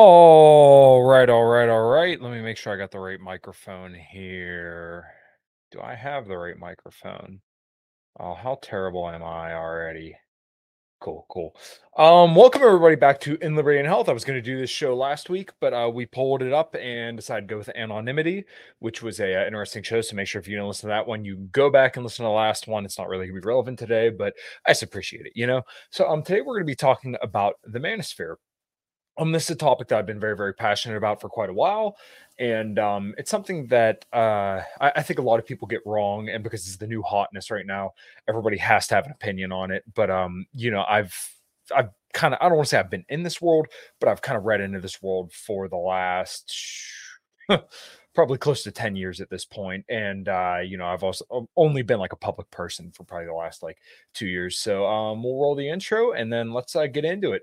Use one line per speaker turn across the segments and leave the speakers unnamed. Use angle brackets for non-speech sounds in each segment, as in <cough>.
All right, all right, all right. Let me make sure I got the right microphone here. Do I have the right microphone? Oh, how terrible am I already? Cool, cool. Um, welcome everybody back to In Liberty and Health. I was going to do this show last week, but uh, we pulled it up and decided to go with anonymity, which was a uh, interesting show. So make sure if you didn't listen to that one, you go back and listen to the last one. It's not really going to be relevant today, but I just appreciate it, you know. So um, today we're going to be talking about the manosphere. Um, this is a topic that I've been very, very passionate about for quite a while, and um, it's something that uh, I, I think a lot of people get wrong. And because it's the new hotness right now, everybody has to have an opinion on it. But um, you know, I've I've kind of I don't want to say I've been in this world, but I've kind of read into this world for the last <laughs> probably close to 10 years at this point and uh you know i've also only been like a public person for probably the last like two years so um we'll roll the intro and then let's uh, get into it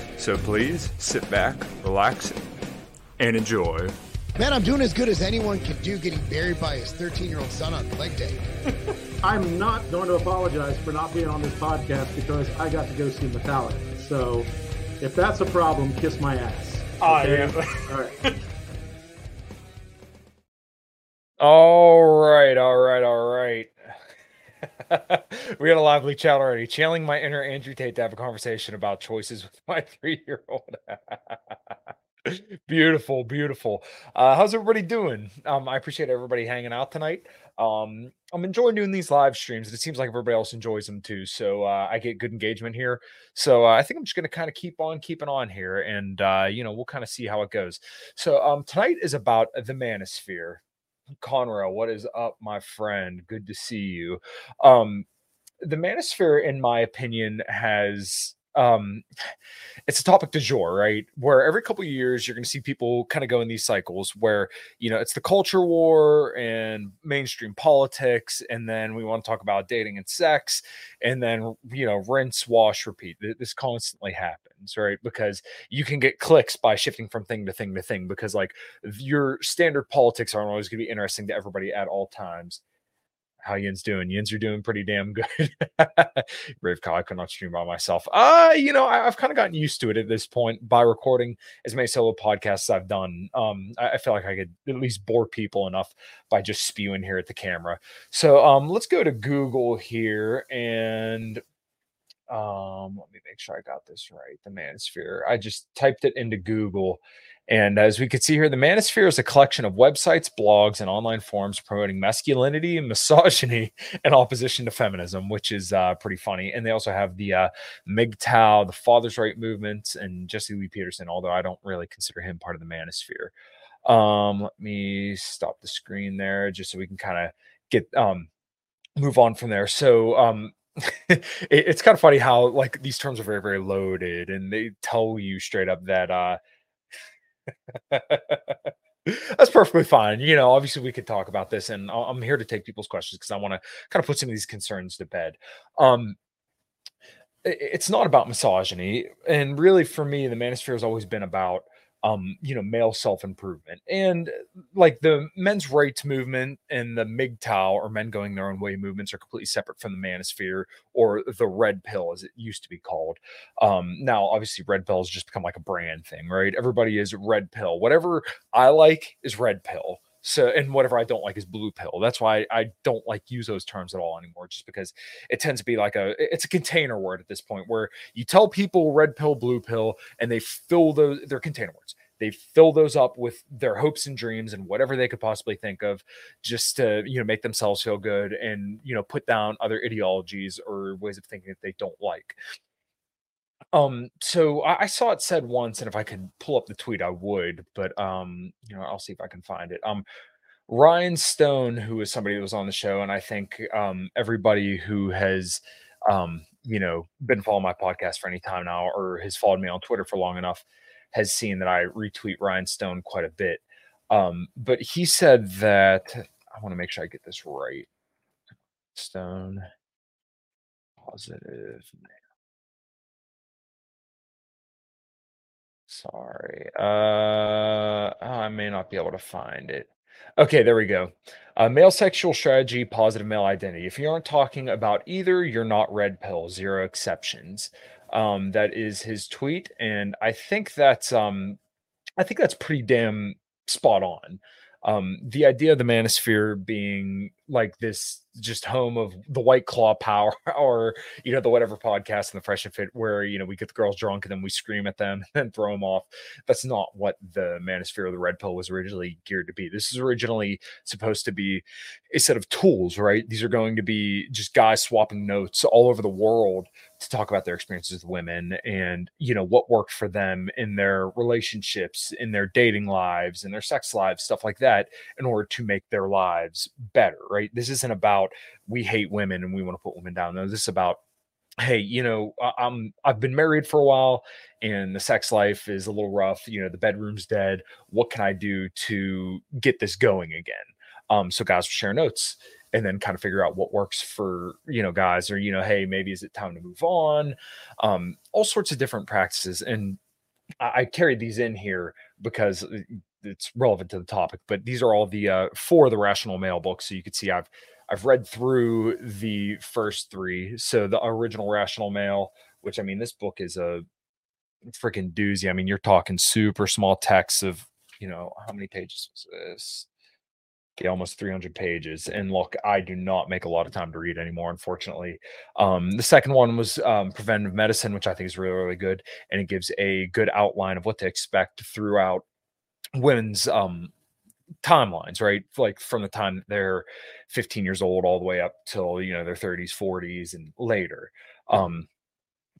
so please sit back, relax, and enjoy.
Man, I'm doing as good as anyone can do getting buried by his 13 year old son on leg day. <laughs>
I'm not going to apologize for not being on this podcast because I got to go see Metallica. So if that's a problem, kiss my ass.
Oh,
Okay?
yeah. <laughs>
All right.
All right, all right, all right. <laughs> we had a lively chat already. Channeling my inner Andrew Tate to have a conversation about choices with <laughs> my three-year-old. <laughs> beautiful, beautiful. Uh, how's everybody doing? Um, I appreciate everybody hanging out tonight. Um, I'm enjoying doing these live streams, and it seems like everybody else enjoys them too. So uh, I get good engagement here. So uh, I think I'm just going to kind of keep on keeping on here, and uh, you know we'll kind of see how it goes. So um, tonight is about the manosphere. Conroe, what is up, my friend? Good to see you. Um, the manosphere, in my opinion, has um it's a topic du jour right? Where every couple of years you're going to see people kind of go in these cycles where you know it's the culture war and mainstream politics and then we want to talk about dating and sex and then you know rinse wash repeat. This constantly happens right? Because you can get clicks by shifting from thing to thing to thing because like your standard politics aren't always going to be interesting to everybody at all times how Yin's doing. Yin's, you're doing pretty damn <laughs> good. Brave Kyle, I could not stream by myself. Uh, you know, I, I've kind of gotten used to it at this point by recording as many solo podcasts as I've done. Um, I, I feel like I could at least bore people enough by just spewing here at the camera. So um let's go to Google here and um let me make sure I got this right. The manosphere. I just typed it into Google. And as we can see here, the Manosphere is a collection of websites, blogs, and online forums promoting masculinity <laughs> and misogyny in opposition to feminism, which is uh, pretty funny. And they also have the uh, MGTOW, the Father's Right movement, and Jesse Lee Peterson, although I don't really consider him part of the Manosphere. Um, let me stop the screen there just so we can kind of get um move on from there. So um <laughs> it, it's kind of funny how like these terms are very, very loaded and they tell you straight up that uh <laughs> That's perfectly fine. You know, obviously we could talk about this, and I'm here to take people's questions because I want to kind of put some of these concerns to bed. Um, it's not about misogyny, and really for me, the manosphere has always been about um, you know, male self-improvement. And uh, like the men's rights movement and the MGTOW or men going their own way movements are completely separate from the manosphere or the red pill as it used to be called. Um, now, obviously, red pill has just become like a brand thing, right? Everybody is red pill. Whatever I like is red pill. So, and whatever I don't like is blue pill. That's why I don't like use those terms at all anymore, just because it tends to be like a it's a container word at this point where you tell people red pill, blue pill, and they fill those they're container words. They fill those up with their hopes and dreams and whatever they could possibly think of, just to you know make themselves feel good and you know put down other ideologies or ways of thinking that they don't like. Um, so I, I saw it said once, and if I could pull up the tweet, I would, but um, you know, I'll see if I can find it. Um, Ryan Stone, who is somebody that was on the show, and I think um everybody who has um, you know, been following my podcast for any time now or has followed me on Twitter for long enough has seen that I retweet Ryan Stone quite a bit. Um, but he said that I want to make sure I get this right. Stone positive Sorry. Uh, oh, I may not be able to find it. Okay, there we go. Uh, male sexual strategy, positive male identity. If you aren't talking about either, you're not red pill. Zero exceptions. Um, that is his tweet, and I think that's um, I think that's pretty damn spot on um, the idea of the manosphere being like this just home of the white claw power <laughs> or you know the whatever podcast and the fresh and fit where you know we get the girls drunk and then we scream at them <laughs> and then throw them off. That's not what the manosphere of the red pill was originally geared to be. This is originally supposed to be a set of tools right? These are going to be just guys swapping notes all over the world to talk about their experiences with women and you know what worked for them in their relationships in their dating lives in their sex lives stuff like that in order to make their lives better right? This isn't about we hate women and we want to put women down. No this is about hey you know i'm i've been married for a while and the sex life is a little rough you know the bedroom's dead. What can i do to get this going again? Um so guys will share notes and then kind of figure out what works for you know guys or you know hey maybe is it time to move on? Um all sorts of different practices and i, I carried these in here because uh, it's relevant to the topic but these are all the uh for the rational male books so you can see i've i've read through the first three so the original rational male which i mean this book is a freaking doozy i mean you're talking super small text of you know how many pages was this yeah, almost 300 pages. And look, I do not make a lot of time to read anymore, unfortunately. Um, the second one was um, preventive medicine, which I think is really, really good, and it gives a good outline of what to expect throughout women's um, timelines, right? Like from the time they're 15 years old all the way up till you know their 30s, 40s, and later. Um,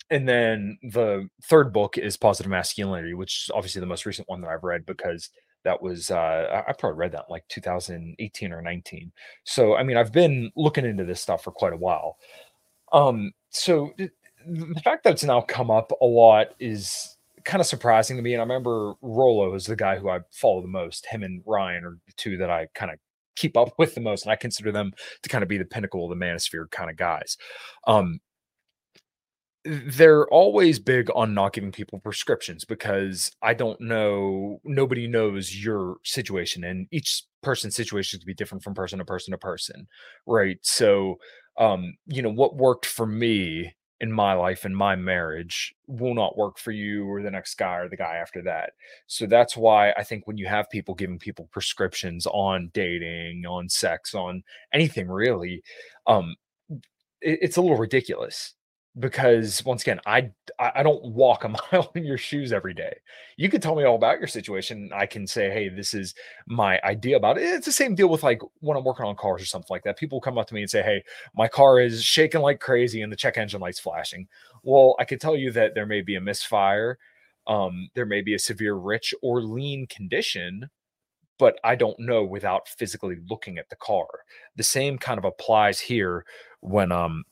and then the third book is positive masculinity, which is obviously the most recent one that I've read because that was uh, I probably read that like 2018 or 19. So I mean, I've been looking into this stuff for quite a while. Um, so the fact that it's now come up a lot is kind of surprising to me. And I remember Rollo is the guy who I follow the most. Him and Ryan are the two that I kind of keep up <laughs> with the most, and I consider them to kind of be the pinnacle of the manosphere kind of guys. Um, they're always big on not giving people prescriptions because I don't know, nobody knows your situation, and each person's situation to be different from person to person to person, right? So, um, you know, what worked for me in my life and my marriage will not work for you or the next guy or the guy after that. So that's why I think when you have people giving people prescriptions on dating, on sex, on anything really, um, it, it's a little ridiculous because once again, I I don't walk a <laughs> mile in your shoes every day. You could tell me all about your situation. I can say, hey, this is my idea about it. It's the same deal with like when I'm working on cars or something like that. People come up to me and say, hey, my car is shaking like crazy and the check engine light's flashing. Well, I can tell you that there may be a misfire, um, there may be a severe rich or lean condition but I don't know without physically looking at the car. The same kind of applies here when um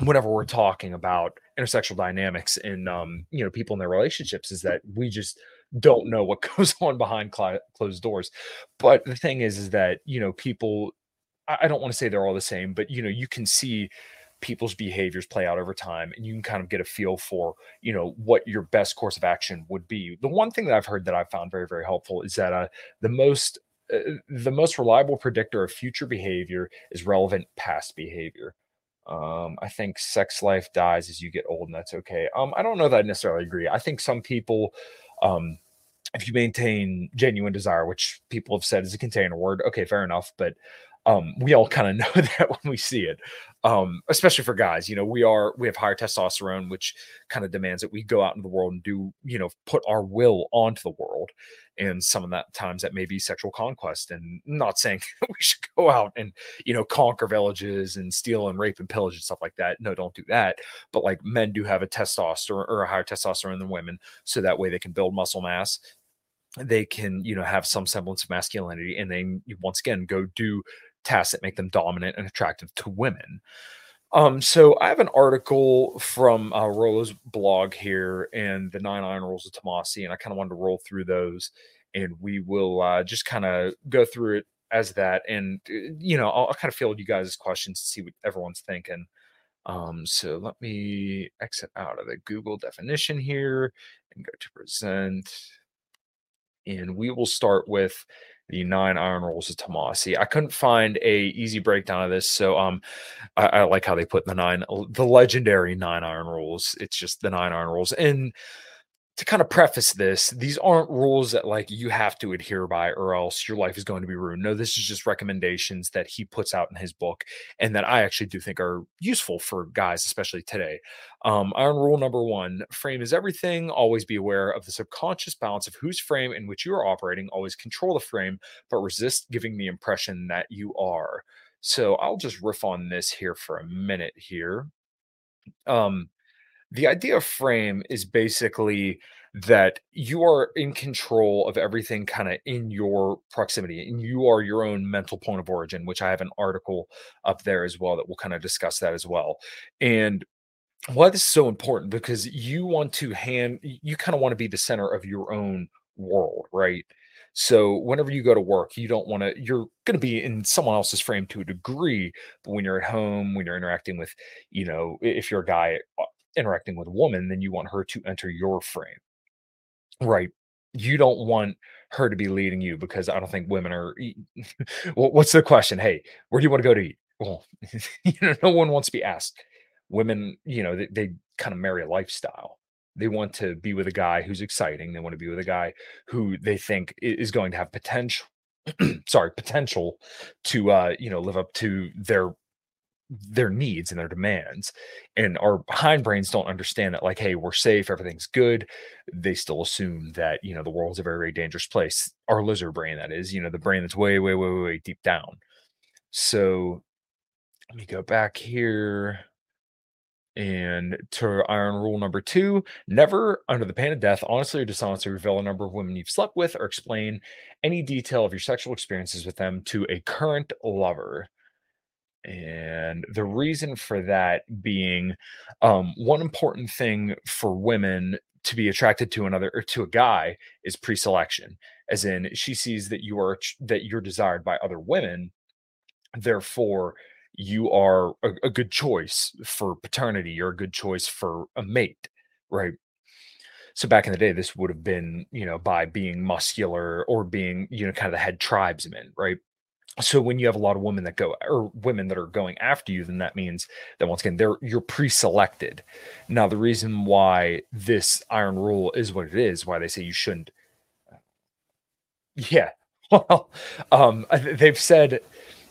whenever we're talking about intersexual dynamics and um, you know people in their relationships is that we just don't know what <laughs> goes on behind cl- closed doors. But the thing is is that you know people I, I don't want to say they're all the same but you know you can see people's behaviors play out over time and you can kind of get a feel for you know what your best course of action would be. The one thing that i've heard that i've found very very helpful is that uh, the most uh, the most reliable predictor of future behavior is relevant past behavior um, I think sex life dies as you get old, and that's okay. Um, I don't know that I necessarily agree. I think some people, um, if you maintain genuine desire, which people have said is a container word, okay, fair enough. But um, we all kind of <laughs> know that when we see it, um, especially for guys. You know, we are we have higher testosterone, which kind of demands that we go out into the world and do you know put our will onto the world. And some of that times that may be sexual conquest. And not saying <laughs> we should go out and you know conquer villages and steal and rape and pillage and stuff like that. No, don't do that. But like men do have a testosterone or a higher testosterone than women, so that way they can build muscle mass they can you know have some semblance of masculinity and then once again go do tasks that make them dominant and attractive to women. Um, so I have an article from uh, Rollo's blog here and the nine iron rules of Tomassi, and I kind of wanted to roll through those, and we will uh, just kind of go through it as that, and uh, you know, I'll, I'll kind of field you guys' questions to see what everyone's thinking. Um, so let me exit out of the Google definition here and go to present, and we will start with the nine iron rules of Tomassi. I couldn't find a easy breakdown of this, so um, I, I, like how they put the nine, the legendary nine iron rules. It's just the nine iron rules, and to kind of preface this, these aren't rules that like you have to adhere by or else your life is going to be ruined. No, this is just recommendations that he puts out in his book and that I actually do think are useful for guys, especially today. Um, iron rule number one frame is everything. Always be aware of the subconscious balance of whose frame in which you are operating. Always control the frame, but resist giving the impression that you are. So I'll just riff on this here for a minute here. Um, the idea of frame is basically that you are in control of everything kind of in your proximity and you are your own mental point of origin which i have an article up there as well that will kind of discuss that as well. And why this is so important because you want to hand you kind of want to be the center of your own world right? So whenever you go to work you don't want to you're going to be in someone else's frame to a degree but when you're at home when you're interacting with you know if you're a guy uh, interacting with a woman, then you want her to enter your frame. Right. You don't want her to be leading you because I don't think women are. <laughs> what's the question? Hey, where do you want to go to eat? Well, <laughs> you know, no one wants to be asked. Women, you know, they, they kind of marry a lifestyle. They want to be with a guy who's exciting. They want to be with a guy who they think is going to have potential. <clears throat> sorry, potential to uh, you know live up to their their needs and their demands and our hindbrains don't understand that like hey we're safe everything's good. They still assume that you know the world's a very very dangerous place our lizard brain that is you know the brain that's way way way way, way deep down. So let me go back here and to iron rule number two never under the pain of death honestly or dishonestly reveal a number of women you've slept with or explain any detail of your sexual experiences with them to a current lover and the reason for that being um, one important thing for women to be attracted to another or to a guy is pre-selection as in she sees that you are that you're desired by other women therefore you are a, a good choice for paternity you're a good choice for a mate right? So back in the day this would have been you know by being muscular or being you know kind of the head tribesman right so when you have a lot of women that go or women that are going after you then that means that once again they're you're pre-selected. Now the reason why this iron rule is what it is why they say you shouldn't yeah <laughs> well um they've said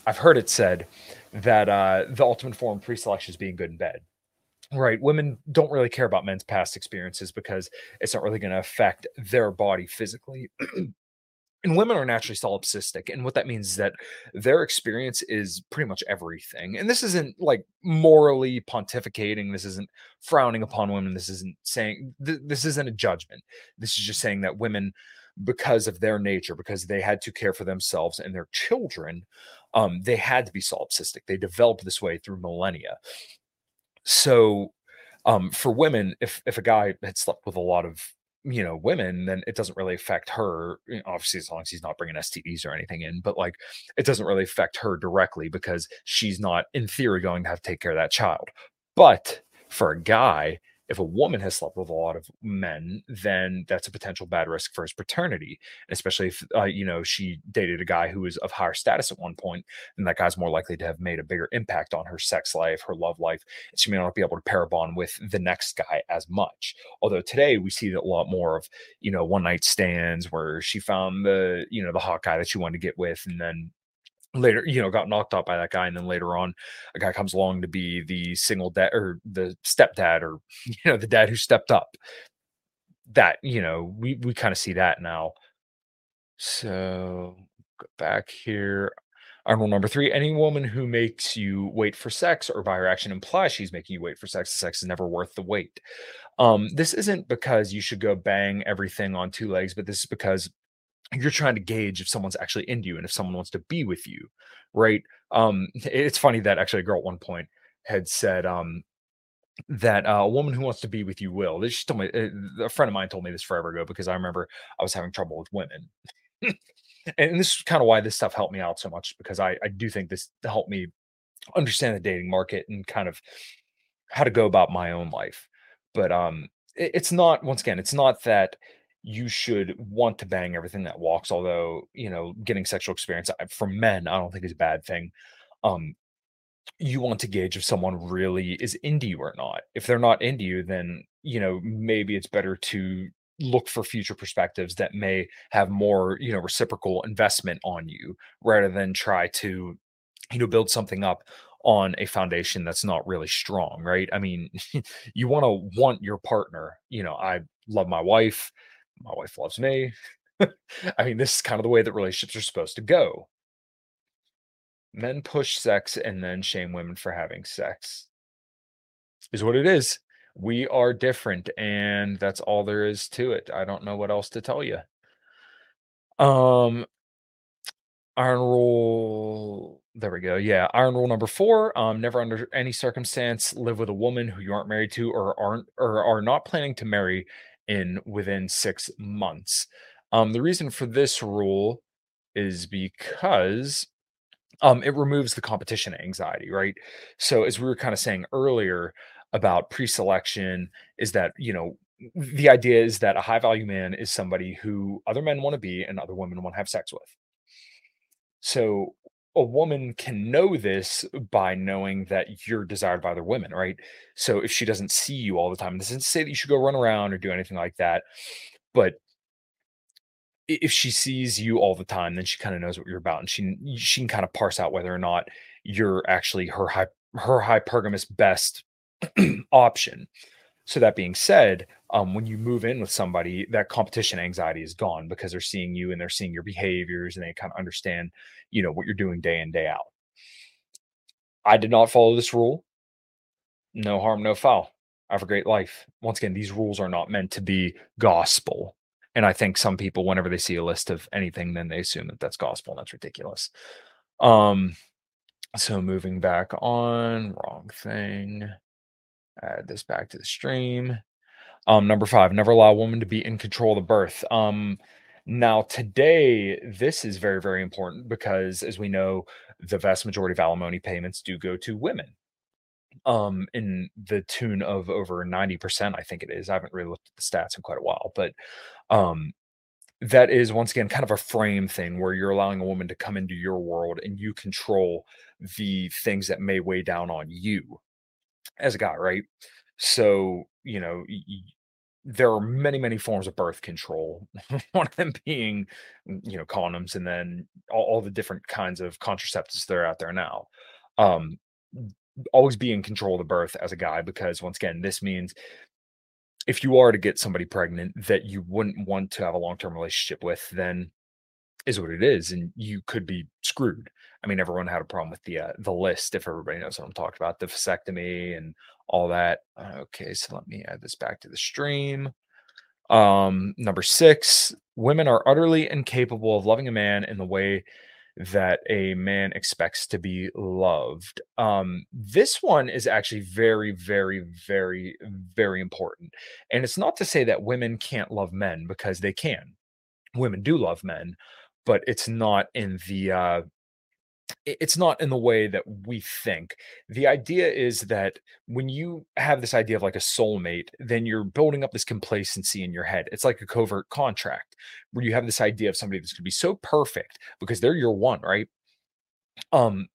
i've heard it said that uh the ultimate form pre-selection is being good in bed. Right women don't really care about men's past experiences because it's not really going to affect their body physically <clears throat> and women are naturally solipsistic and what that means is that their experience is pretty much everything and this isn't like morally pontificating this isn't frowning upon women this isn't saying th- this isn't a judgment. This is just saying that women because of their nature because they had to care for themselves and their children um, they had to be solipsistic. They developed this way through millennia. So um, for women if if a guy had slept with a lot of you know women then it doesn't really affect her obviously as long as he's not bringing stds or anything in but like it doesn't really affect her directly because she's not in theory going to have to take care of that child. But for a guy if a woman has slept with a lot of men, then that's a potential bad risk for his paternity. especially if uh, you know she dated a guy who was of higher status at one point, then that guy's more likely to have made a bigger impact on her sex life, her love life. And she may not be able to pair a bond with the next guy as much. Although today we see a lot more of you know one night stands where she found the you know the hot guy that she wanted to get with, and then later you know got knocked out by that guy and then later on a guy comes along to be the single dad or the stepdad or <laughs> you know the dad who stepped up. That you know we we kind of see that now. So go back here. iron rule number three, any woman who makes you wait for sex or by her action implies she's making you wait for sex, sex is never worth the wait. Um, this isn't because you should go bang everything on two legs, but this is because you're trying to gauge if someone's actually into you and if someone wants to be with you right um <laughs> it's funny that actually a girl at one point had said um that uh, a woman who wants to be with you will. This she told me uh, a friend of mine told me this forever ago because I remember I was having trouble with women. <laughs> and this is kind of why this stuff helped me out so much because I, I do think this helped me understand the dating market and kind of how to go about my own life. But um, it, it's not once again, it's not that you should want to bang everything that walks. Although you know, getting sexual experience for men, I don't think is a bad thing. Um, you want to gauge if someone really is into you or not. If they're not into you, then you know maybe it's better to look for future perspectives that may have more you know reciprocal investment on you rather than try to you know build something up on a foundation that's not really strong right i mean <laughs> you want to want your partner you know i love my wife my wife loves me. <laughs> I mean this is kind of the way that relationships are supposed to go. Men push sex and then shame women for having sex. Is what it is. We are different and that's all there is to it. I don't know what else to tell you um iron rule there we go yeah iron rule number four um never under any circumstance live with a woman who you aren't married to or aren't or are not planning to marry in within six months. Um the reason for this rule is because um it removes the competition anxiety right? So as we were kind of saying earlier about pre-selection is that you know the idea is that a high value man is somebody who other men want to be and other women want to have sex with. So a woman can know this by knowing that you're desired by other women right so if she doesn't see you all the time this to say that you should go run around or do anything like that but if she sees you all the time then she kind of knows what you're about and she she can kind of parse out whether or not you're actually her high her hypergamous best <clears throat> option. So that being said, um, when you move in with somebody, that competition anxiety is gone because they're seeing you and they're seeing your behaviors and they kind of understand, you know, what you're doing day in day out. I did not follow this rule. No harm, no foul. I have a great life. Once again, these rules are not meant to be gospel. And I think some people, whenever they see a list of anything, then they assume that that's gospel, and that's ridiculous. Um, so moving back on, wrong thing. Add this back to the stream. Um, number five, never allow a woman to be in control of the birth. Um, now, today, this is very, very important because, as we know, the vast majority of alimony payments do go to women um in the tune of over 90% i think it is i haven't really looked at the stats in quite a while but um that is once again kind of a frame thing where you're allowing a woman to come into your world and you control the things that may weigh down on you as a guy, right? So, you know, there are many, many forms of birth control. <laughs> One of them being, mm, you know, condoms, and then all, all the different kinds of contraceptives that are out there now. Um, always be in control of the birth as a guy, because once again, this means if you are to get somebody pregnant that you wouldn't want to have a long term relationship with, then is what it is, and you could be screwed. I mean, everyone had a problem with the uh, the list. If everybody knows what I'm talking about, the vasectomy and all that. Okay, so let me add this back to the stream. Um, number six, women are utterly incapable of loving a man in the way that a man expects to be loved. Um, this one is actually very, very, very, very important. And it's not to say that women can't love men because they can. Women do love men, but it's not in the uh, it's not in the way that we think. The idea is that when you have this idea of like a soulmate, then you're building up this complacency in your head. It's like a covert contract where you have this idea of somebody that's going to be so perfect because they're your one, right? Um,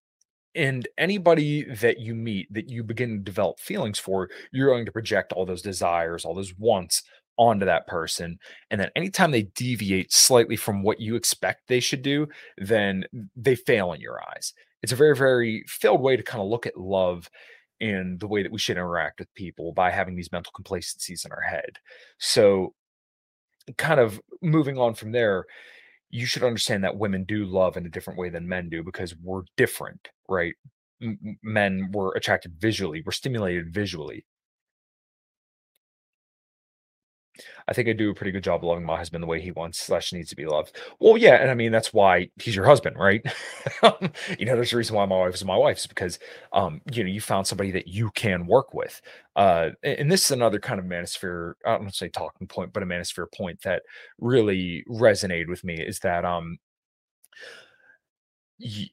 and anybody that you meet that you begin to develop feelings for, you're going to project all those desires, all those wants onto that person. And then anytime they deviate slightly from what you expect they should do, then they fail in your eyes. It's a very, very failed way to kind of look at love and the way that we should interact with people by having these mental complacencies in our head. So, kind of moving on from there, you should understand that women do love in a different way than men do because we're different, right? Men were attracted visually, we're stimulated visually I think I do a pretty good job loving my husband the way he wants slash needs to be loved. Well, yeah, and I mean that's why he's your husband, right? <laughs> you know, there's a reason why my wife is my wife is because um, you know, you found somebody that you can work with. Uh, and this is another kind of manosphere, I don't want to say talking point, but a manosphere point that really resonated with me is that um y-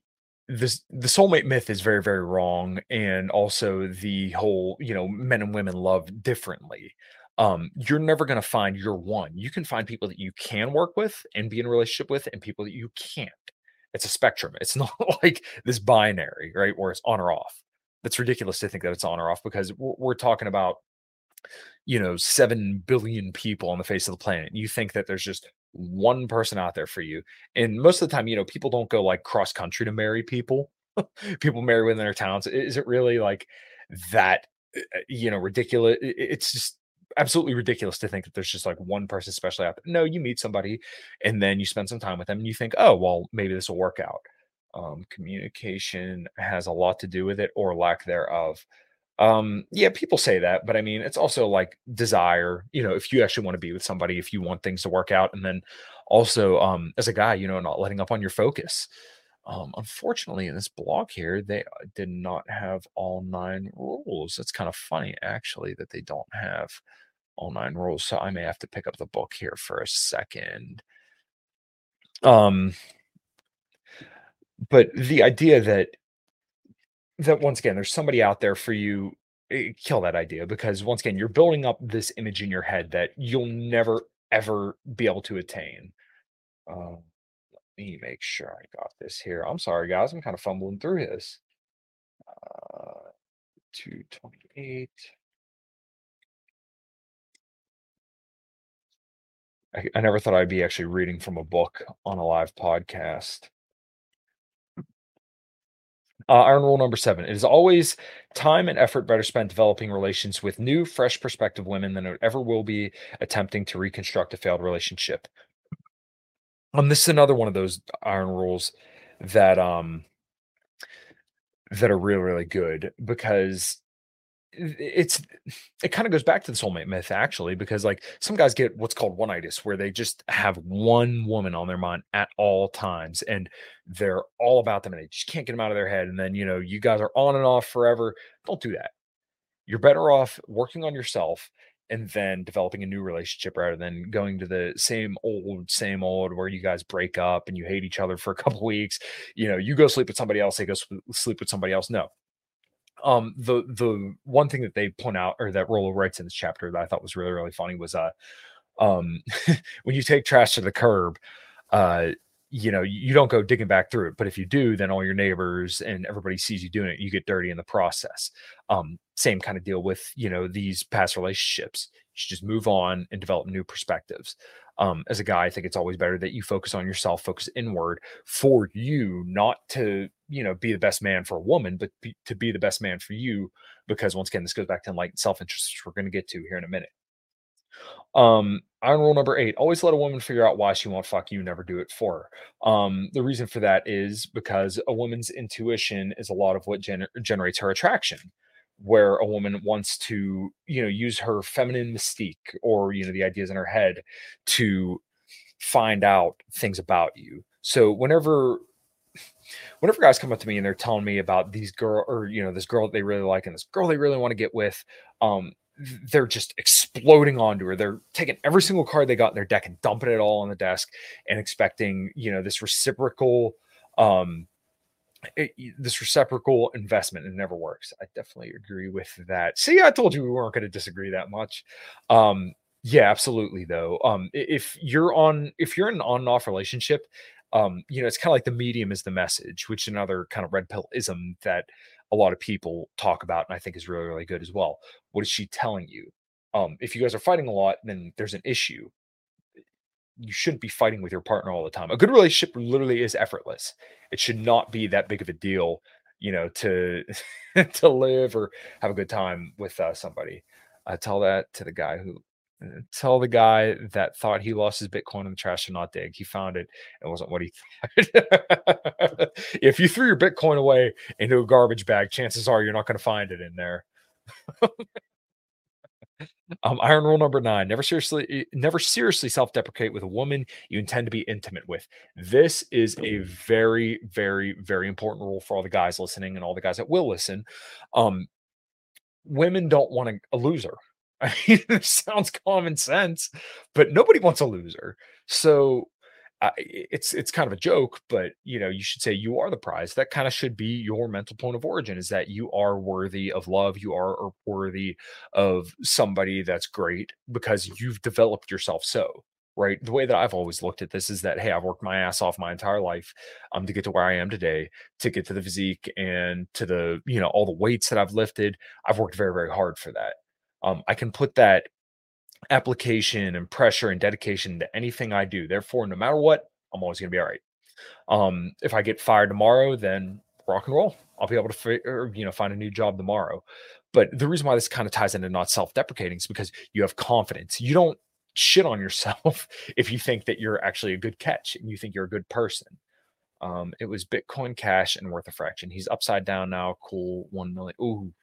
this the soulmate myth is very very wrong and also the whole you know men and women love differently um you're never going to find your one. You can find people that you can work with and be in a relationship with and people that you can't. It's a spectrum. It's <laughs> not like this binary right where it's on or off. That's ridiculous to think that it's on or off because we're, talking about you know 7 billion people on the face of the planet. You think that there's just one person out there for you and most of the time you know people don't go like cross country to marry people. <laughs> People marry within their towns. Is it really like that uh, you know ridiculous? It's just absolutely ridiculous to think that there's just like one person especially out there no you meet somebody and then you spend some time with them and you think oh well maybe this will work out um, communication has a lot to do with it or lack thereof um, yeah, people say that, but I mean, it's also like desire, you know, if you actually want to be with somebody, if you want things to work out, and then also um as a guy, you know, not letting up on your focus. Um, unfortunately, in this blog here, they uh, did not have all nine rules. It's kind of funny, actually, that they don't have all nine rules. So I may have to pick up the book here for a second. Um, but the idea that that once again, there's somebody out there for you. eh, Kill that idea because once again, you're building up this image in your head that you'll never ever be able to attain. Um, let me make sure I got this here. I'm sorry, guys. I'm kind of fumbling through this. Uh, 228. I, I never thought I'd be actually reading from a book on a live podcast. Uh, iron rule number seven. It is always time and effort better spent developing relations with new, fresh perspective women than it ever will be attempting to reconstruct a failed relationship. Um, this is another one of those iron rules that um that are really, really good because it's it kind of goes back to the soulmate myth actually because like some guys get what's called one-itis where they just have one woman on their mind at all times and they're all about them and they just can't get them out of their head and then you know you guys are on and off forever. Don't do that. You're better off working on yourself and then developing a new relationship rather than going to the same old same old where you guys break up and you hate each other for a couple <laughs> weeks. You know you go sleep with somebody else they go sleep with somebody else. No um the the one thing that they point out or that Rollo writes in this chapter that I thought was really really funny was uh um <laughs> when you take trash to the curb uh you know you don't go digging back through it but if you do then all your neighbors and everybody sees you doing it you get dirty in the process. Um same kind of deal with you know these past relationships. You should just move on and develop new perspectives um, as a guy, I think it's always better that you focus on yourself, focus inward for you, not to, you know, be the best man for a woman, but be, to be the best man for you. Because once again, this goes back to enlightened self interest, which we're going to get to here in a minute. Um, iron rule number eight: always let a woman figure out why she won't fuck you. Never do it for her. Um, the reason for that is because a woman's intuition is a lot of what gener- generates her attraction where a woman wants to you know use her feminine mystique or you know the ideas in her head to find out things about you. So whenever whenever guys come up to me and they're telling me about these girl or you know this girl that they really like and this girl they really want to get with um they're just exploding onto her. They're taking every single card they got in their deck and dumping it all on the desk and expecting you know this reciprocal um it, this reciprocal investment it never works. I definitely agree with that. See i told you we weren't going to disagree that much. Um yeah absolutely though. Um if you're on if you're in an on and off relationship um you know it's kind of like the medium is the message which another kind of red pill ism that a lot of people talk about and i think is really really good as well. What is she telling you? Um if you guys are fighting a lot then there's an issue you shouldn't be fighting with your partner all the time. A good relationship literally is effortless. It should not be that big of a deal, you know, to <laughs> to live or have a good time with uh, somebody. I tell that to the guy who uh, tell the guy that thought he lost his Bitcoin in the trash and not dig. He found it. It wasn't what he thought. <laughs> if you threw your Bitcoin away into a garbage bag, chances are you're not going to find it in there. <laughs> Um, iron rule number nine: never seriously, eh, never seriously self-deprecate with a woman you intend to be intimate with. This is a very, very, very important rule for all the guys listening and all the guys that will listen. Um, women don't want a, a loser. <laughs> I mean, it sounds common sense, but nobody wants a loser. So it's it's kind of a joke, but you know, you should say you are the prize. That kind of should be your mental point of origin: is that you are worthy of love, you are worthy of somebody that's great because you've developed yourself so. Right. The way that I've always looked at this is that, hey, I've worked my ass off my entire life um, to get to where I am today, to get to the physique and to the, you know, all the weights that I've lifted. I've worked very, very hard for that. Um, I can put that application and pressure and dedication to anything I do. Therefore, no matter what, I'm always going to be all right. Um, if I get fired tomorrow, then rock and roll. I'll be able to, or, you know, find a new job tomorrow. But the reason why this kind of ties into not self-deprecating is because you have confidence. You don't shit on yourself <laughs> if you think that you're actually a good catch and you think you're a good person. Um, it was Bitcoin Cash and worth a fraction. He's upside down now. Cool. One million. Ooh,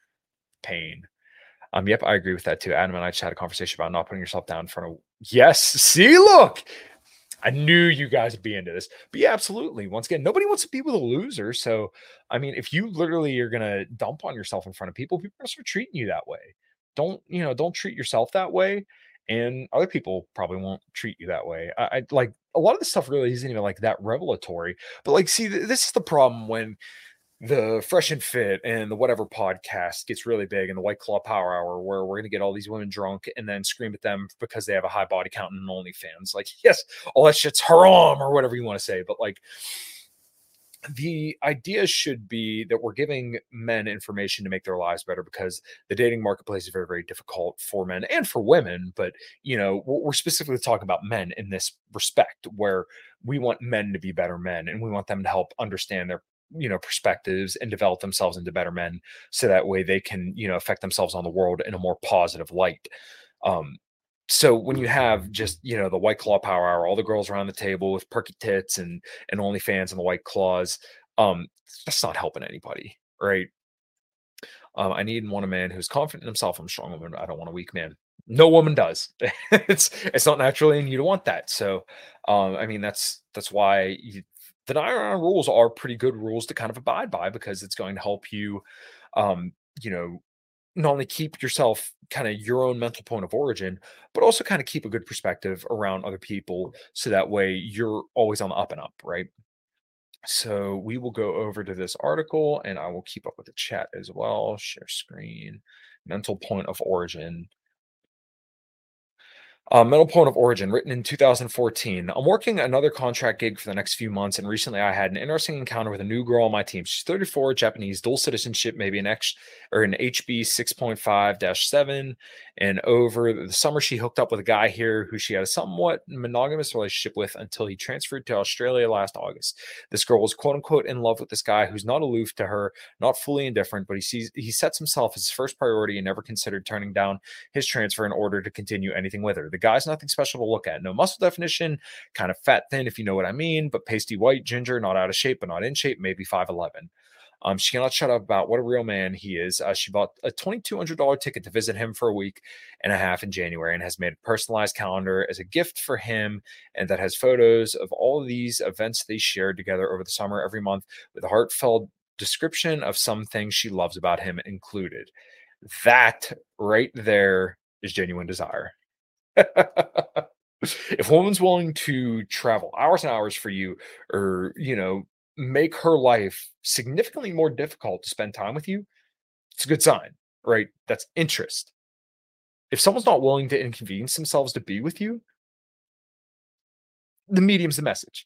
pain. Um, yep, I agree with that too. Adam and I just had a conversation about not putting yourself down in front of. Yes, see, look, I knew you guys would be into this. But yeah, absolutely. Once again, nobody wants to be with a loser. So, I mean, if you literally are gonna dump on yourself in front of people, people are gonna start treating you that way. Don't you know? Don't treat yourself that way, and other people probably won't treat you that way. I, I like a lot of this stuff really isn't even like that revelatory. But like, see, this is the problem when the Fresh and Fit and the whatever podcast gets really big and the White Claw Power Hour, where we're going to get all these women drunk and then scream at them because they have a high body count and OnlyFans. Like, <laughs> yes, all that shit's haram or whatever you want to say. But like, the idea should be that we're giving men information to make their lives better because the dating marketplace is very very difficult for men and for women but you know we're specifically talking about men in this respect where we want men to be better men and we want them to help understand their you know perspectives and develop themselves into better men so that way they can you know affect themselves on the world in a more positive light um so when you have just you know the white claw power hour all the girls around the table with perky tits and and only fans and the white claws um that's not helping anybody right um, I need and want a man who's confident in himself. I'm strong woman. I don't want a weak man. No woman does. <laughs> it's it's not naturally in you to want that. So, um, I mean that's that's why you, the nine rules are pretty good rules to kind of abide by because it's going to help you, um, you know, not only keep yourself kind of your own mental point of origin, but also kind of keep a good perspective around other people. So that way you're always on the up and up, right? So we will go over to this article and I will keep up with the chat as well. Share screen, mental point of origin. Uh, Mental Point of Origin, written in 2014. I'm working another contract gig for the next few months, and recently I had an interesting encounter with a new girl on my team. She's 34, Japanese, dual citizenship, maybe an X or an HB 6.5-7. And over the summer, she hooked up with a guy here who she had a somewhat monogamous relationship with until he transferred to Australia last August. This girl was quote unquote in love with this guy who's not aloof to her, not fully indifferent, but he sees he sets himself as his first priority and never considered turning down his transfer in order to continue anything with her. The guy's nothing special to look at. No muscle definition, kind of fat thin, if you know what I mean, but pasty white, ginger, not out of shape, but not in shape, maybe 5'11. Um, she cannot shut up about what a real man he is. Uh, she bought a $2,200 ticket to visit him for a week and a half in January and has made a personalized calendar as a gift for him. And that has photos of all of these events they shared together over the summer every month with a heartfelt description of some things she loves about him included. That right there is genuine desire. <laughs> if a woman's willing to travel hours and hours for you or, you know, make her life significantly more difficult to spend time with you, it's a good sign, right? That's interest. If someone's not willing to inconvenience themselves to be with you, the medium's the message.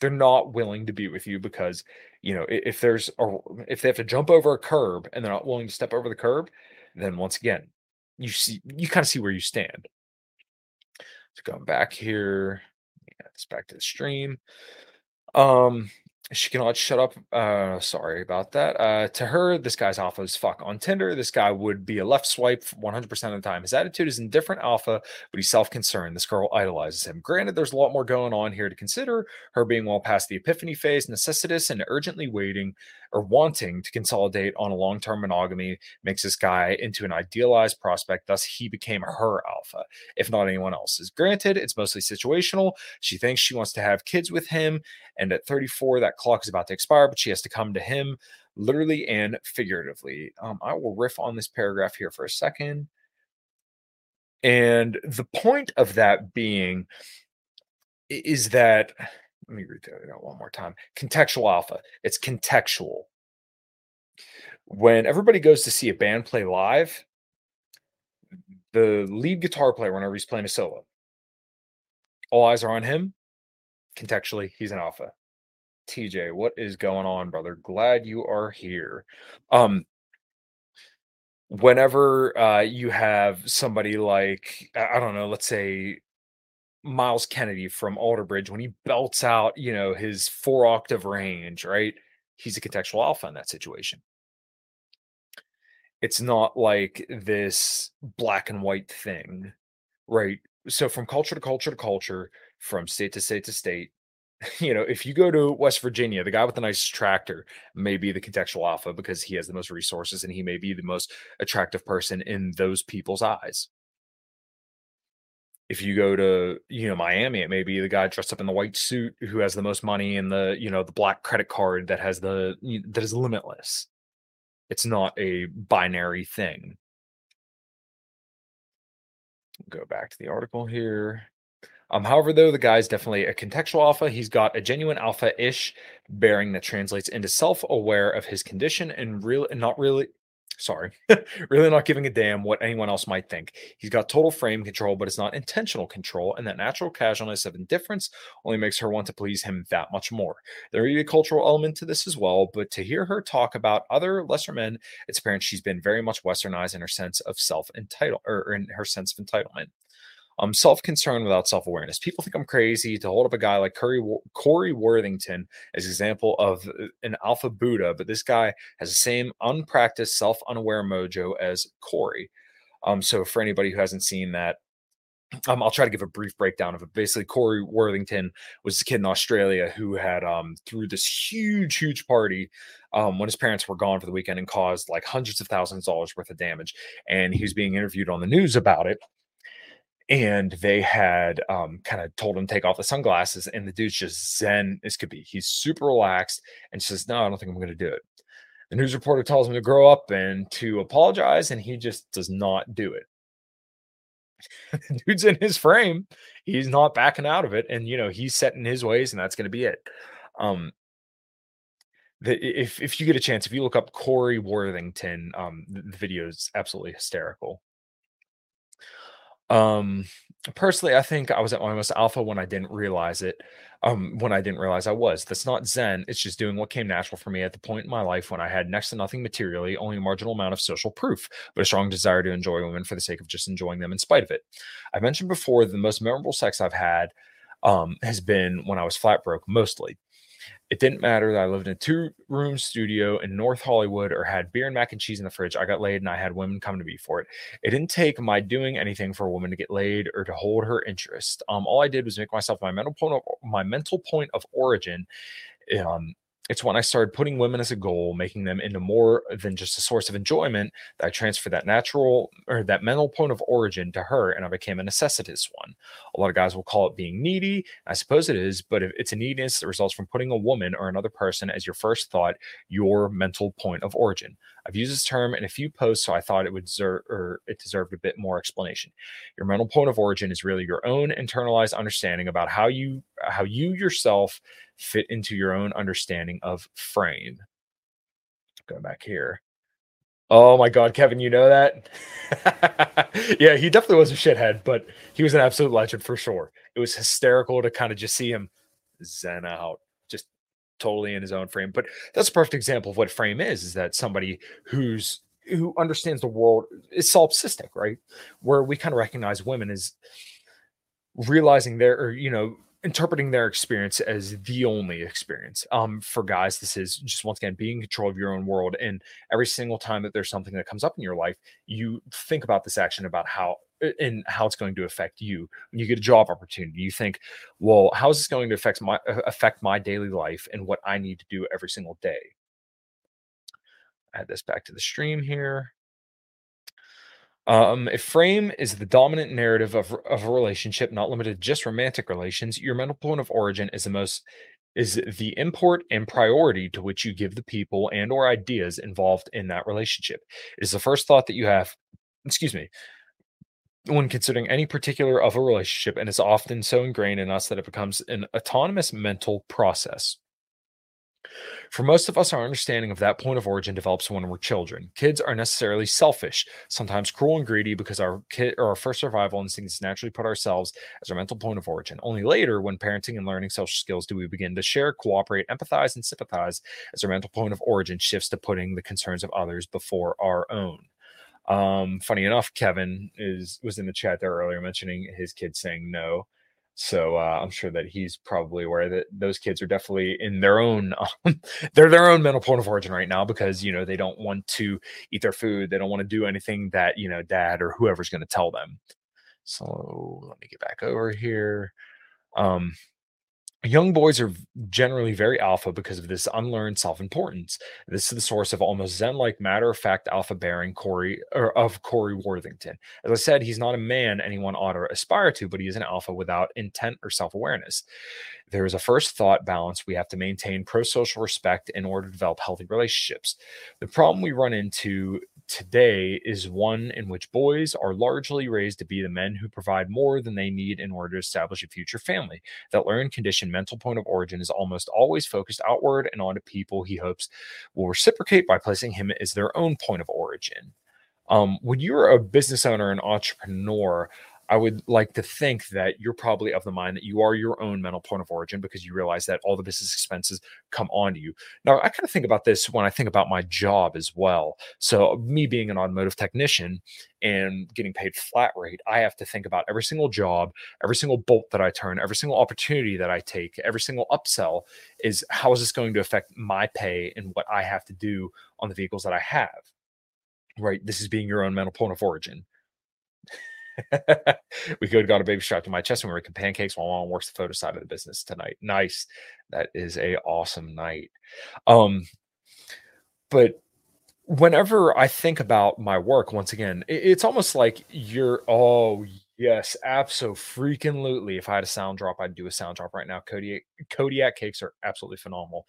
They're not willing to be with you because, you know, if there's a, if they have to jump over a curb and they're not willing to step over the curb, then once again, you see, you kind of see where you stand. So going back here, yeah, it's back to the stream. Um, she cannot shut up. Uh, sorry about that. Uh, to her, this guy's alpha is fuck. On Tinder, this guy would be a left swipe 100% of the time. His attitude is indifferent alpha, but he's self concerned. This girl idolizes him. Granted, there's a lot more going on here to consider. Her being well past the epiphany phase, necessitous, and urgently waiting or wanting to consolidate on a long term monogamy makes this guy into an idealized prospect. Thus, he became her alpha, if not anyone else's. Granted, it's mostly situational. She thinks she wants to have kids with him. And at 34, that clock is about to expire, but she has to come to him literally and figuratively. Um, I will riff on this paragraph here for a second. And the point of that being is that let me read that out one more time. Contextual alpha. It's contextual. When everybody goes to see a band play live, the lead guitar player, whenever he's playing a solo, all eyes are on him. Contextually, he's an alpha. TJ, what is going on, brother? Glad you are here. Um, whenever uh, you have somebody like I don't know, let's say Myles Kennedy from Alter Bridge when he belts out, you know, his four octave range, right? He's a contextual alpha in that situation. It's not like this black and white thing, right? So from culture to culture to culture, from state to state to state, <laughs> you know, if you go to West Virginia, the guy with the nice tractor may be the contextual alpha because he has the most resources and he may be the most attractive person in those people's eyes. If you go to, you know, Miami, it may be the guy dressed up in the white suit who has the most money and the, you know, the black credit card that has the that is limitless. It's not a binary thing. Go back to the article here. Um, however, though, the guy's definitely a contextual alpha. He's got a genuine alpha ish bearing that translates into self aware of his condition and real and not really sorry, <laughs> really not giving a damn what anyone else might think. He's got total frame control, but it's not intentional control, and that natural casualness of indifference only makes her want to please him that much more. There be a cultural element to this as well, but to hear her talk about other lesser men, it's apparent she's been very much westernized in her sense of self entitle or in her sense of entitlement. I'm self concern without self awareness. People think I'm crazy to hold up a guy like Curry, Corey Worthington as example of uh, an alpha Buddha, but this guy has the same unpracticed, self unaware mojo as Corey. Um, so for anybody who hasn't seen that, um, I'll try to give a brief breakdown of it. Basically, Corey Worthington was a kid in Australia who had um, threw this huge, huge party um, when his parents were gone for the weekend and caused like hundreds of thousands of dollars worth of damage. And he was being interviewed on the news about it and they had um, kind of told him to take off the sunglasses and the dude's just zen as could be. He's super relaxed and says no i don't think i'm going to do it. The news reporter tells him to grow up and to apologize and he just does not do it. <laughs> Dude's in his frame. He's not backing out of it and you know he's set in his ways and that's going to be it. Um the, if if you get a chance if you look up corey worthington um the, the video is absolutely hysterical um, personally, I think I was at my most alpha when I didn't realize it. Um, when I didn't realize I was. That's not Zen. It's just doing what came natural for me at the point in my life when I had next to nothing materially, only a marginal amount of social proof, but a strong desire to enjoy women for the sake of just enjoying them in spite of it. I mentioned before the most memorable sex I've had um, has been when I was flat broke, mostly. It didn't matter that I lived in a two room studio in North Hollywood or had beer and mac and cheese in the fridge. I got laid and I had women come to me for it. It didn't take my doing anything for a woman to get laid or to hold her interest. Um, all I did was make myself my mental point of, my mental point of origin. Um, it's when I started putting women as a goal, making them into more than just a source of enjoyment, that I transferred that natural or that mental point of origin to her and I became a necessitous one. A lot of guys will call it being needy. I suppose it is, but if it's a neediness that results from putting a woman or another person as your first thought, your mental point of origin. I've used this term in a few posts, so I thought it would deserve or it deserved a bit more explanation. Your mental point of origin is really your own internalized understanding about how you how you yourself fit into your own understanding of frame. Go back here. Oh my God, Kevin, you know that? <laughs> yeah, he definitely was a shithead, but he was an absolute legend for sure. It was hysterical to kind of just see him zen out, totally in his own frame. But that's a perfect example of what frame is: is that somebody who's who understands the world is solipsistic, right? Where we kind of recognize women as realizing their, or you know, interpreting their experience as the only experience. Um, for guys, this is just once again being in control of your own world. And every single time that there's something that comes up in your life, you think about this action about how and how it's going to affect you. When you get a job opportunity, you think, well, how is this going to affect my affect my daily life and what I need to do every single day? add this back to the stream here. Um, if frame is the dominant narrative of, of a relationship, not limited just romantic relations, your mental point of origin is the most is the import and priority to which you give the people and or ideas involved in that relationship. It is the first thought that you have, excuse me, when considering any particular of a relationship, and is often so ingrained in us that it becomes an autonomous mental process. For most of us, our understanding of that point of origin develops when we're children. Kids are necessarily selfish, sometimes cruel and greedy because our kid or our first survival instincts naturally put ourselves as our mental point of origin. Only later, when parenting and learning social skills, do we begin to share, cooperate, empathize, and sympathize as our mental point of origin shifts to putting the concerns of others before our own. Um, funny enough, Kevin is was in the chat there earlier mentioning his kid saying no. So uh, I'm sure that he's probably aware that those kids are definitely in their own, <laughs> um, they're their own mental point of origin right now because you know they don't want to eat their food, they don't want to do anything that you know dad or whoever's going to tell them. So let me get back over here. Um, Young boys are generally very alpha because of this unlearned self-importance. This is the source of almost Zen-like matter-of-fact alpha-bearing Corey or of Corey Worthington. As I said, he's not a man anyone ought to aspire to, but he is an alpha without intent or self-awareness. There is a first thought balance. We have to maintain pro-social respect in order to develop healthy relationships. The problem we run into today is one in which boys are largely raised to be the men who provide more than they need in order to establish a future family. That learned condition mental point of origin is almost always focused outward and onto people he hopes will reciprocate by placing him as their own point of origin. Um, when you're a business owner and entrepreneur, I would like to think that you're probably of the mind that you are your own mental point of origin because you realize that all the business expenses come onto you. Now, I kind of think about this when I think about my job as well. So, me being an automotive technician and getting paid flat rate, I have to think about every single job, every single bolt that I turn, every single opportunity that I take, every single upsell is how is this going to affect my pay and what I have to do on the vehicles that I have? Right. This is being your own mental point of origin we could have got a baby strapped to my chest and we are making pancakes while mom works the photo side of the business tonight. Nice. That is a awesome night. Um, but whenever I think about my work, once again, it's almost like you're oh yes, absolutely. If I had a sound drop, I'd do a sound drop right now. Kodiak Kodiak cakes are absolutely phenomenal.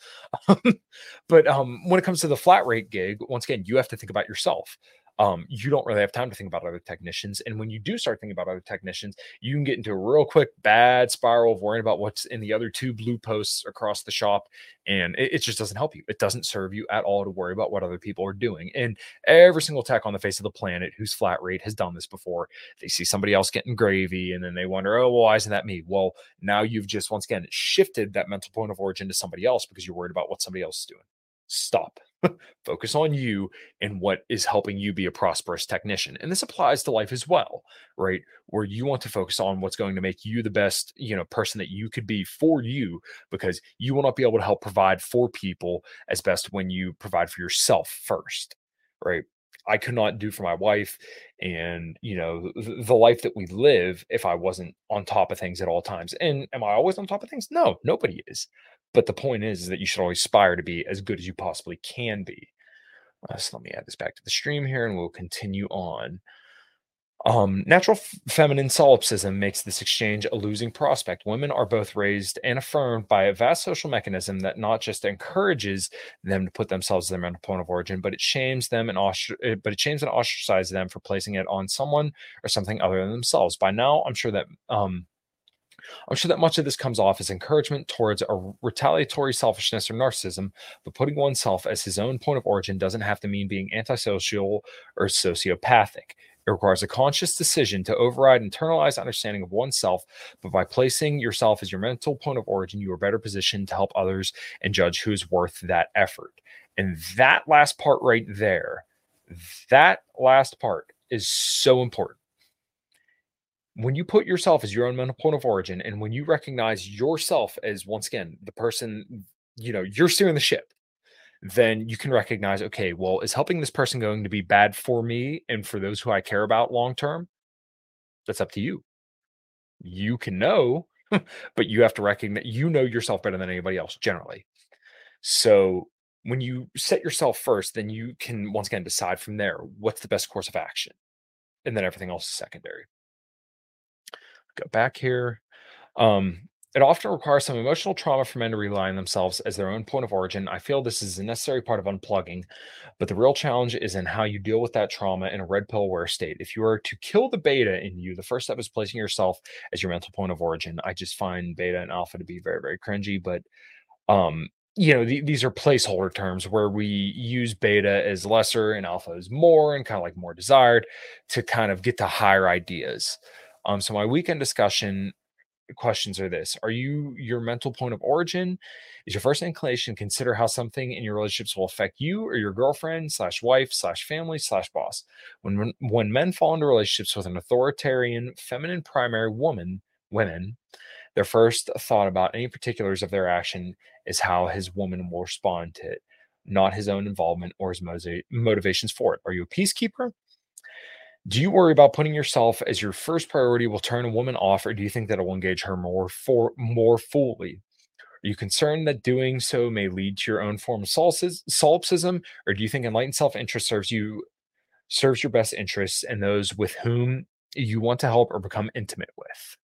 <laughs> but um, when it comes to the flat rate gig, once again, you have to think about yourself um, you don't really have time to think about other technicians. And when you do start thinking about other technicians, you can get into a real quick bad spiral of worrying about what's in the other two blue posts across the shop. And it, it, just doesn't help you. It doesn't serve you at all to worry about what other people are doing. And every single tech on the face of the planet whose flat rate has done this before, they see somebody else getting gravy and then they wonder, oh, well, why isn't that me? Well, now you've just once again shifted that mental point of origin to somebody else because you're worried about what somebody else is doing. Stop <laughs> focus on you and what is helping you be a prosperous technician and this applies to life as well right where you want to focus on what's going to make you the best you know person that you could be for you because you will not be able to help provide for people as best when you provide for yourself first right I could not do for my wife and you know the, life that we live if I wasn't on top of things at all times. And am I always on top of things? No, nobody is. But the point is, is that you should always aspire to be as good as you possibly can be. Uh, so let me add this back to the stream here and we'll continue on. Um, natural f- feminine solipsism makes this exchange a losing prospect. Women are both raised and affirmed by a vast social mechanism that not just encourages them to put themselves as their point of origin, but it shames them and ostr- eh, but it shames and ostracizes them for placing it on someone or something other than themselves. By now, I'm sure that um, I'm sure that much of this comes off as encouragement towards a retaliatory selfishness or narcissism, but putting oneself as his own point of origin doesn't have to mean being antisocial or sociopathic. It requires a conscious decision to override internalized understanding of oneself, but by placing yourself as your mental point of origin, you are better positioned to help others and judge who is worth that effort. And that last part right there, that last part is so important when you put yourself as your own mental point of origin and when you recognize yourself as once again the person you know you're steering the ship then you can recognize okay well is helping this person going to be bad for me and for those who i care about long term that's up to you you can know <laughs> but you have to recognize you know yourself better than anybody else generally so when you set yourself first, then you can once again decide from there what's the best course of action. And then everything else is secondary. Back here. Um, it often requires some emotional trauma for men to rely on themselves as their own point of origin. I feel this is a necessary part of unplugging, but the real challenge is in how you deal with that trauma in a red pill aware state. If you are to kill the beta in you, the first step is placing yourself as your mental point of origin. I just find beta and alpha to be very, very cringy, but um, you know, th- these are placeholder terms where we use beta as lesser and alpha as more and kind of like more desired to kind of get to higher ideas. Um, so my weekend discussion questions are this Are you your mental point of origin? Is your first inclination consider how something in your relationships will affect you or your girlfriend slash wife slash family slash boss? When when men fall into relationships with an authoritarian, feminine primary woman, women, their first thought about any particulars of their action is how his woman will respond to it, not his own involvement or his motivations for it. Are you a peacekeeper? Do you worry about putting yourself as your first priority will turn a woman off, or do you think that it will engage her more for more fully? Are you concerned that doing so may lead to your own form of solipsism, or do you think enlightened self-interest serves you serves your best interests and those with whom you want to help or become intimate with?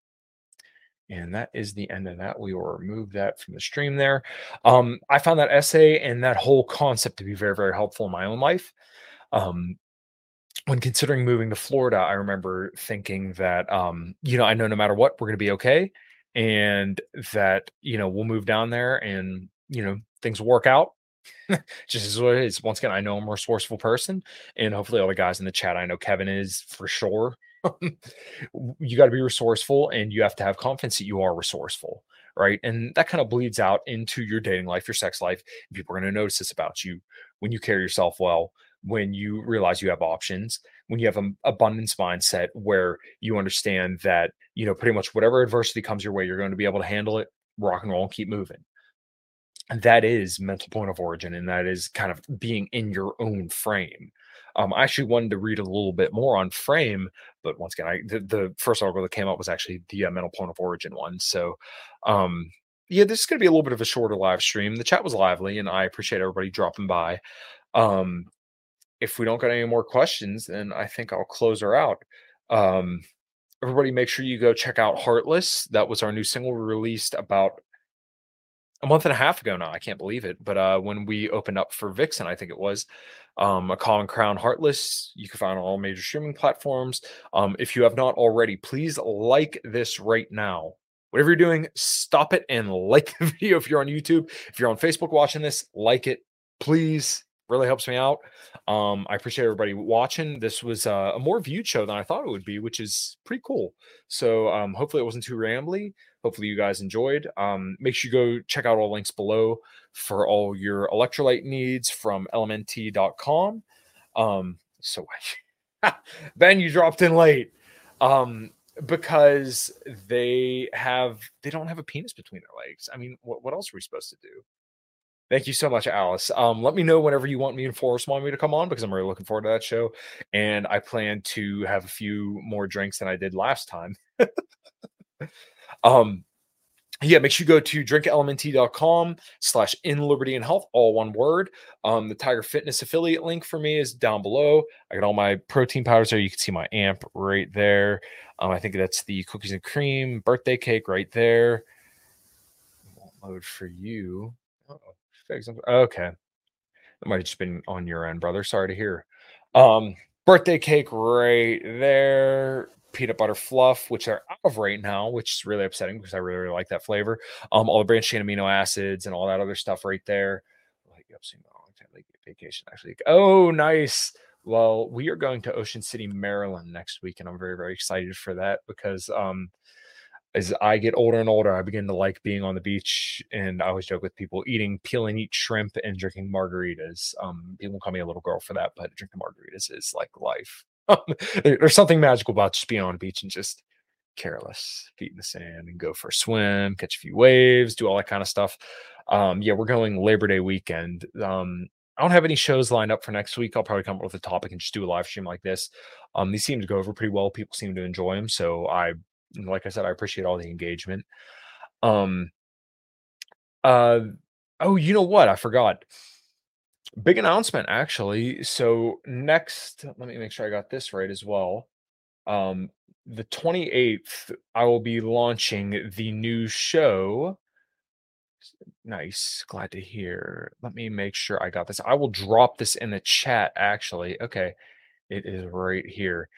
And that is the end of that. We will remove that from the stream there. Um, I found that essay and that whole concept to be very, very helpful in my own life. Um, when considering moving to Florida, I remember thinking that, um, you know, I know no matter what, we're going to be okay. And that, you know, we'll move down there and, you know, things will work out. <laughs> just as what it is. Once again, I know I'm a resourceful person. And hopefully, all the guys in the chat, I know Kevin is for sure. <laughs> you got to be resourceful and you have to have confidence that you are resourceful. Right. And that kind of bleeds out into your dating life, your sex life. and People are going to notice this about you when you carry yourself well when you realize you have options, when you have an abundance mindset where you understand that, you know, pretty much whatever adversity comes your way, you're going to be able to handle it, rock and roll, and keep moving. And that is mental point of origin, and that is kind of being in your own frame. Um, I actually wanted to read a little bit more on frame, but once again, I the, the first article that came up was actually the uh, mental point of origin one. So, um, yeah, this is going to be a little bit of a shorter live stream. The chat was lively, and I appreciate everybody dropping by. Um, if we don't get any more questions, then I think I'll close her out. Um, everybody, make sure you go check out Heartless. That was our new single released about a month and a half ago now. I can't believe it. But uh, when we opened up for Vixen, I think it was um, a common crown Heartless. You can find on all major streaming platforms. Um, if you have not already, please like this right now. Whatever you're doing, stop it and <laughs> like the video. If you're on YouTube, if you're on Facebook watching this, like it, please really helps me out. Um, I appreciate everybody watching. This was uh, a more viewed show than I thought it would be, which is pretty cool. So um, hopefully it wasn't too rambly. Hopefully you guys enjoyed. Um, make sure you go check out all links below for all your electrolyte needs from lmnt.com. Um, so <laughs> Ben, you dropped in late. Um, because they have they don't have a penis between their legs. I mean, what, what else are we supposed to do? Thank you so much, Alice. Um, let me know whenever you want me and Forrest want me to come on because I'm really looking forward to that show. And I plan to have a few more drinks than I did last time. <laughs> um, yeah, make sure you go to drinklmnt.com slash in liberty and health, all one word. Um, the Tiger Fitness affiliate link for me is down below. I got all my protein powders there. You can see my amp right there. Um, I think that's the cookies and cream birthday cake right there. Won't load for you. Uh-oh. Okay. That might have just been on your end, brother. Sorry to hear. Um, birthday cake right there. Peanut butter fluff, which are out of right now, which is really upsetting because I really, really like that flavor. Um, all the branched chain amino acids and all that other stuff right there. Like I've seen my long time vacation actually. Oh, nice. Well, we are going to Ocean City, Maryland next week, and I'm very, very excited for that because um as I get older and older, I begin to like being on the beach. And I always joke with people eating peel and eat shrimp and drinking margaritas. Um, people call me a little girl for that, but drinking margaritas is like life. <laughs> There's something magical about just being on the beach and just careless, feet in the sand, and go for a swim, catch a few waves, do all that kind of stuff. Um, yeah, we're going Labor Day weekend. Um, I don't have any shows lined up for next week. I'll probably come up with a topic and just do a live stream like this. Um, these seem to go over pretty well. People seem to enjoy them, so I like I said, I appreciate all the engagement. Um, uh, oh, you know what? I forgot. Big announcement, actually. So next, let me make sure I got this right as well. Um, the 28th, I will be launching the new show. Nice. Glad to hear. Let me make sure I got this. I will drop this in the chat, actually. Okay. It is right here.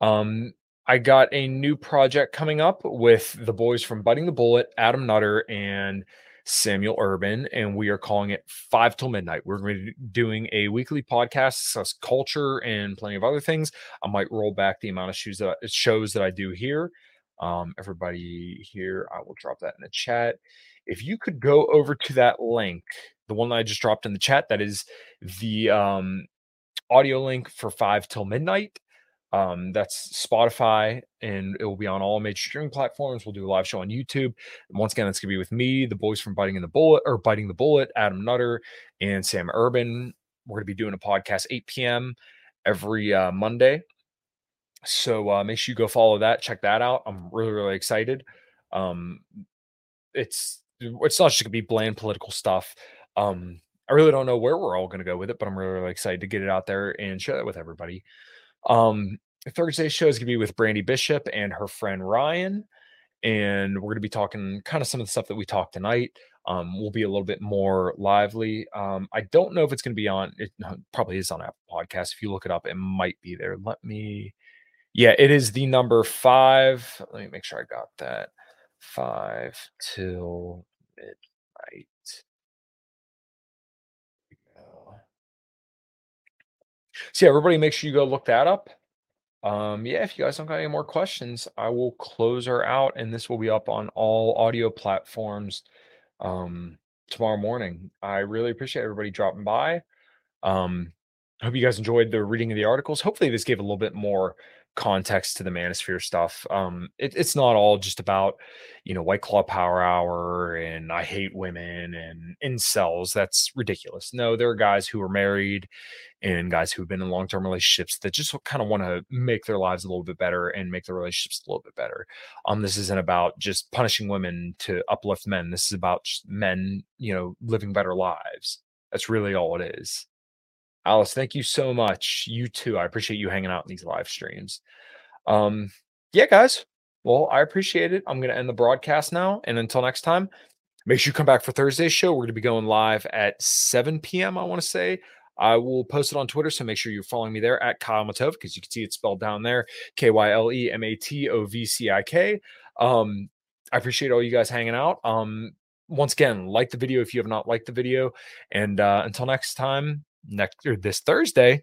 Um, I got a new project coming up with the boys from Butting the Bullet, Adam Nutter, and Samuel Urban, and we are calling it Five Till Midnight. We're going to be doing a weekly podcast, discuss culture and plenty of other things. I might roll back the amount of shows that shows that I do here. Um, everybody here, I will drop that in the chat. If you could go over to that link, the one that I just dropped in the chat, that is the um, audio link for Five Till Midnight. Um, that's Spotify, and it will be on all major streaming platforms. We'll do a live show on YouTube. Once again, it's gonna be with me, the boys from Biting in the Bullet or Biting the Bullet, Adam Nutter, and Sam Urban. We're gonna be doing a podcast 8 p.m. every uh, Monday. So uh, make sure you go follow that, check that out. I'm really, really excited. Um, it's it's not just gonna be bland political stuff. Um, I really don't know where we're all gonna go with it, but I'm really, really excited to get it out there and share it with everybody. Um, Thursday's show is going to be with Brandy Bishop and her friend Ryan. And we're going to be talking kind of some of the stuff that we talked tonight. Um, will be a little bit more lively. Um, I don't know if it's going to be on, it probably is on Apple Podcast. If you look it up, it might be there. Let me, yeah, it is the number five. Let me make sure I got that. Five till midnight. So yeah, everybody make sure you go look that up. Um, yeah, if you guys don't got any more questions, I will close her out and this will be up on all audio platforms um tomorrow morning. I really appreciate everybody dropping by. Um, I hope you guys enjoyed the reading of the articles. Hopefully, this gave a little bit more context to the manosphere stuff. Um, it, it's not all just about, you know, White Claw Power Hour and I hate women and incels. That's ridiculous. No, there are guys who are married and guys who've been in long term relationships that just kind of want to make their lives a little bit better and make their relationships a little bit better. Um, this isn't about just punishing women to uplift men. This is about men, you know, living better lives. That's really all it is. Alice, thank you so much. You too. I appreciate you hanging out in these live streams. Um, yeah, guys. Well, I appreciate it. I'm going to end the broadcast now. And until next time, make sure you come back for Thursday's show. We're going to be going live at 7 p.m., I want to say. I will post it on Twitter, so make sure you're following me there at Kyle Matovcik because you can see it spelled down there K Y L E M A T O V C I K. Um, I appreciate all you guys hanging out. Um, once again, like the video if you have not liked the video. And uh, until next time, next or this Thursday.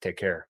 Take care.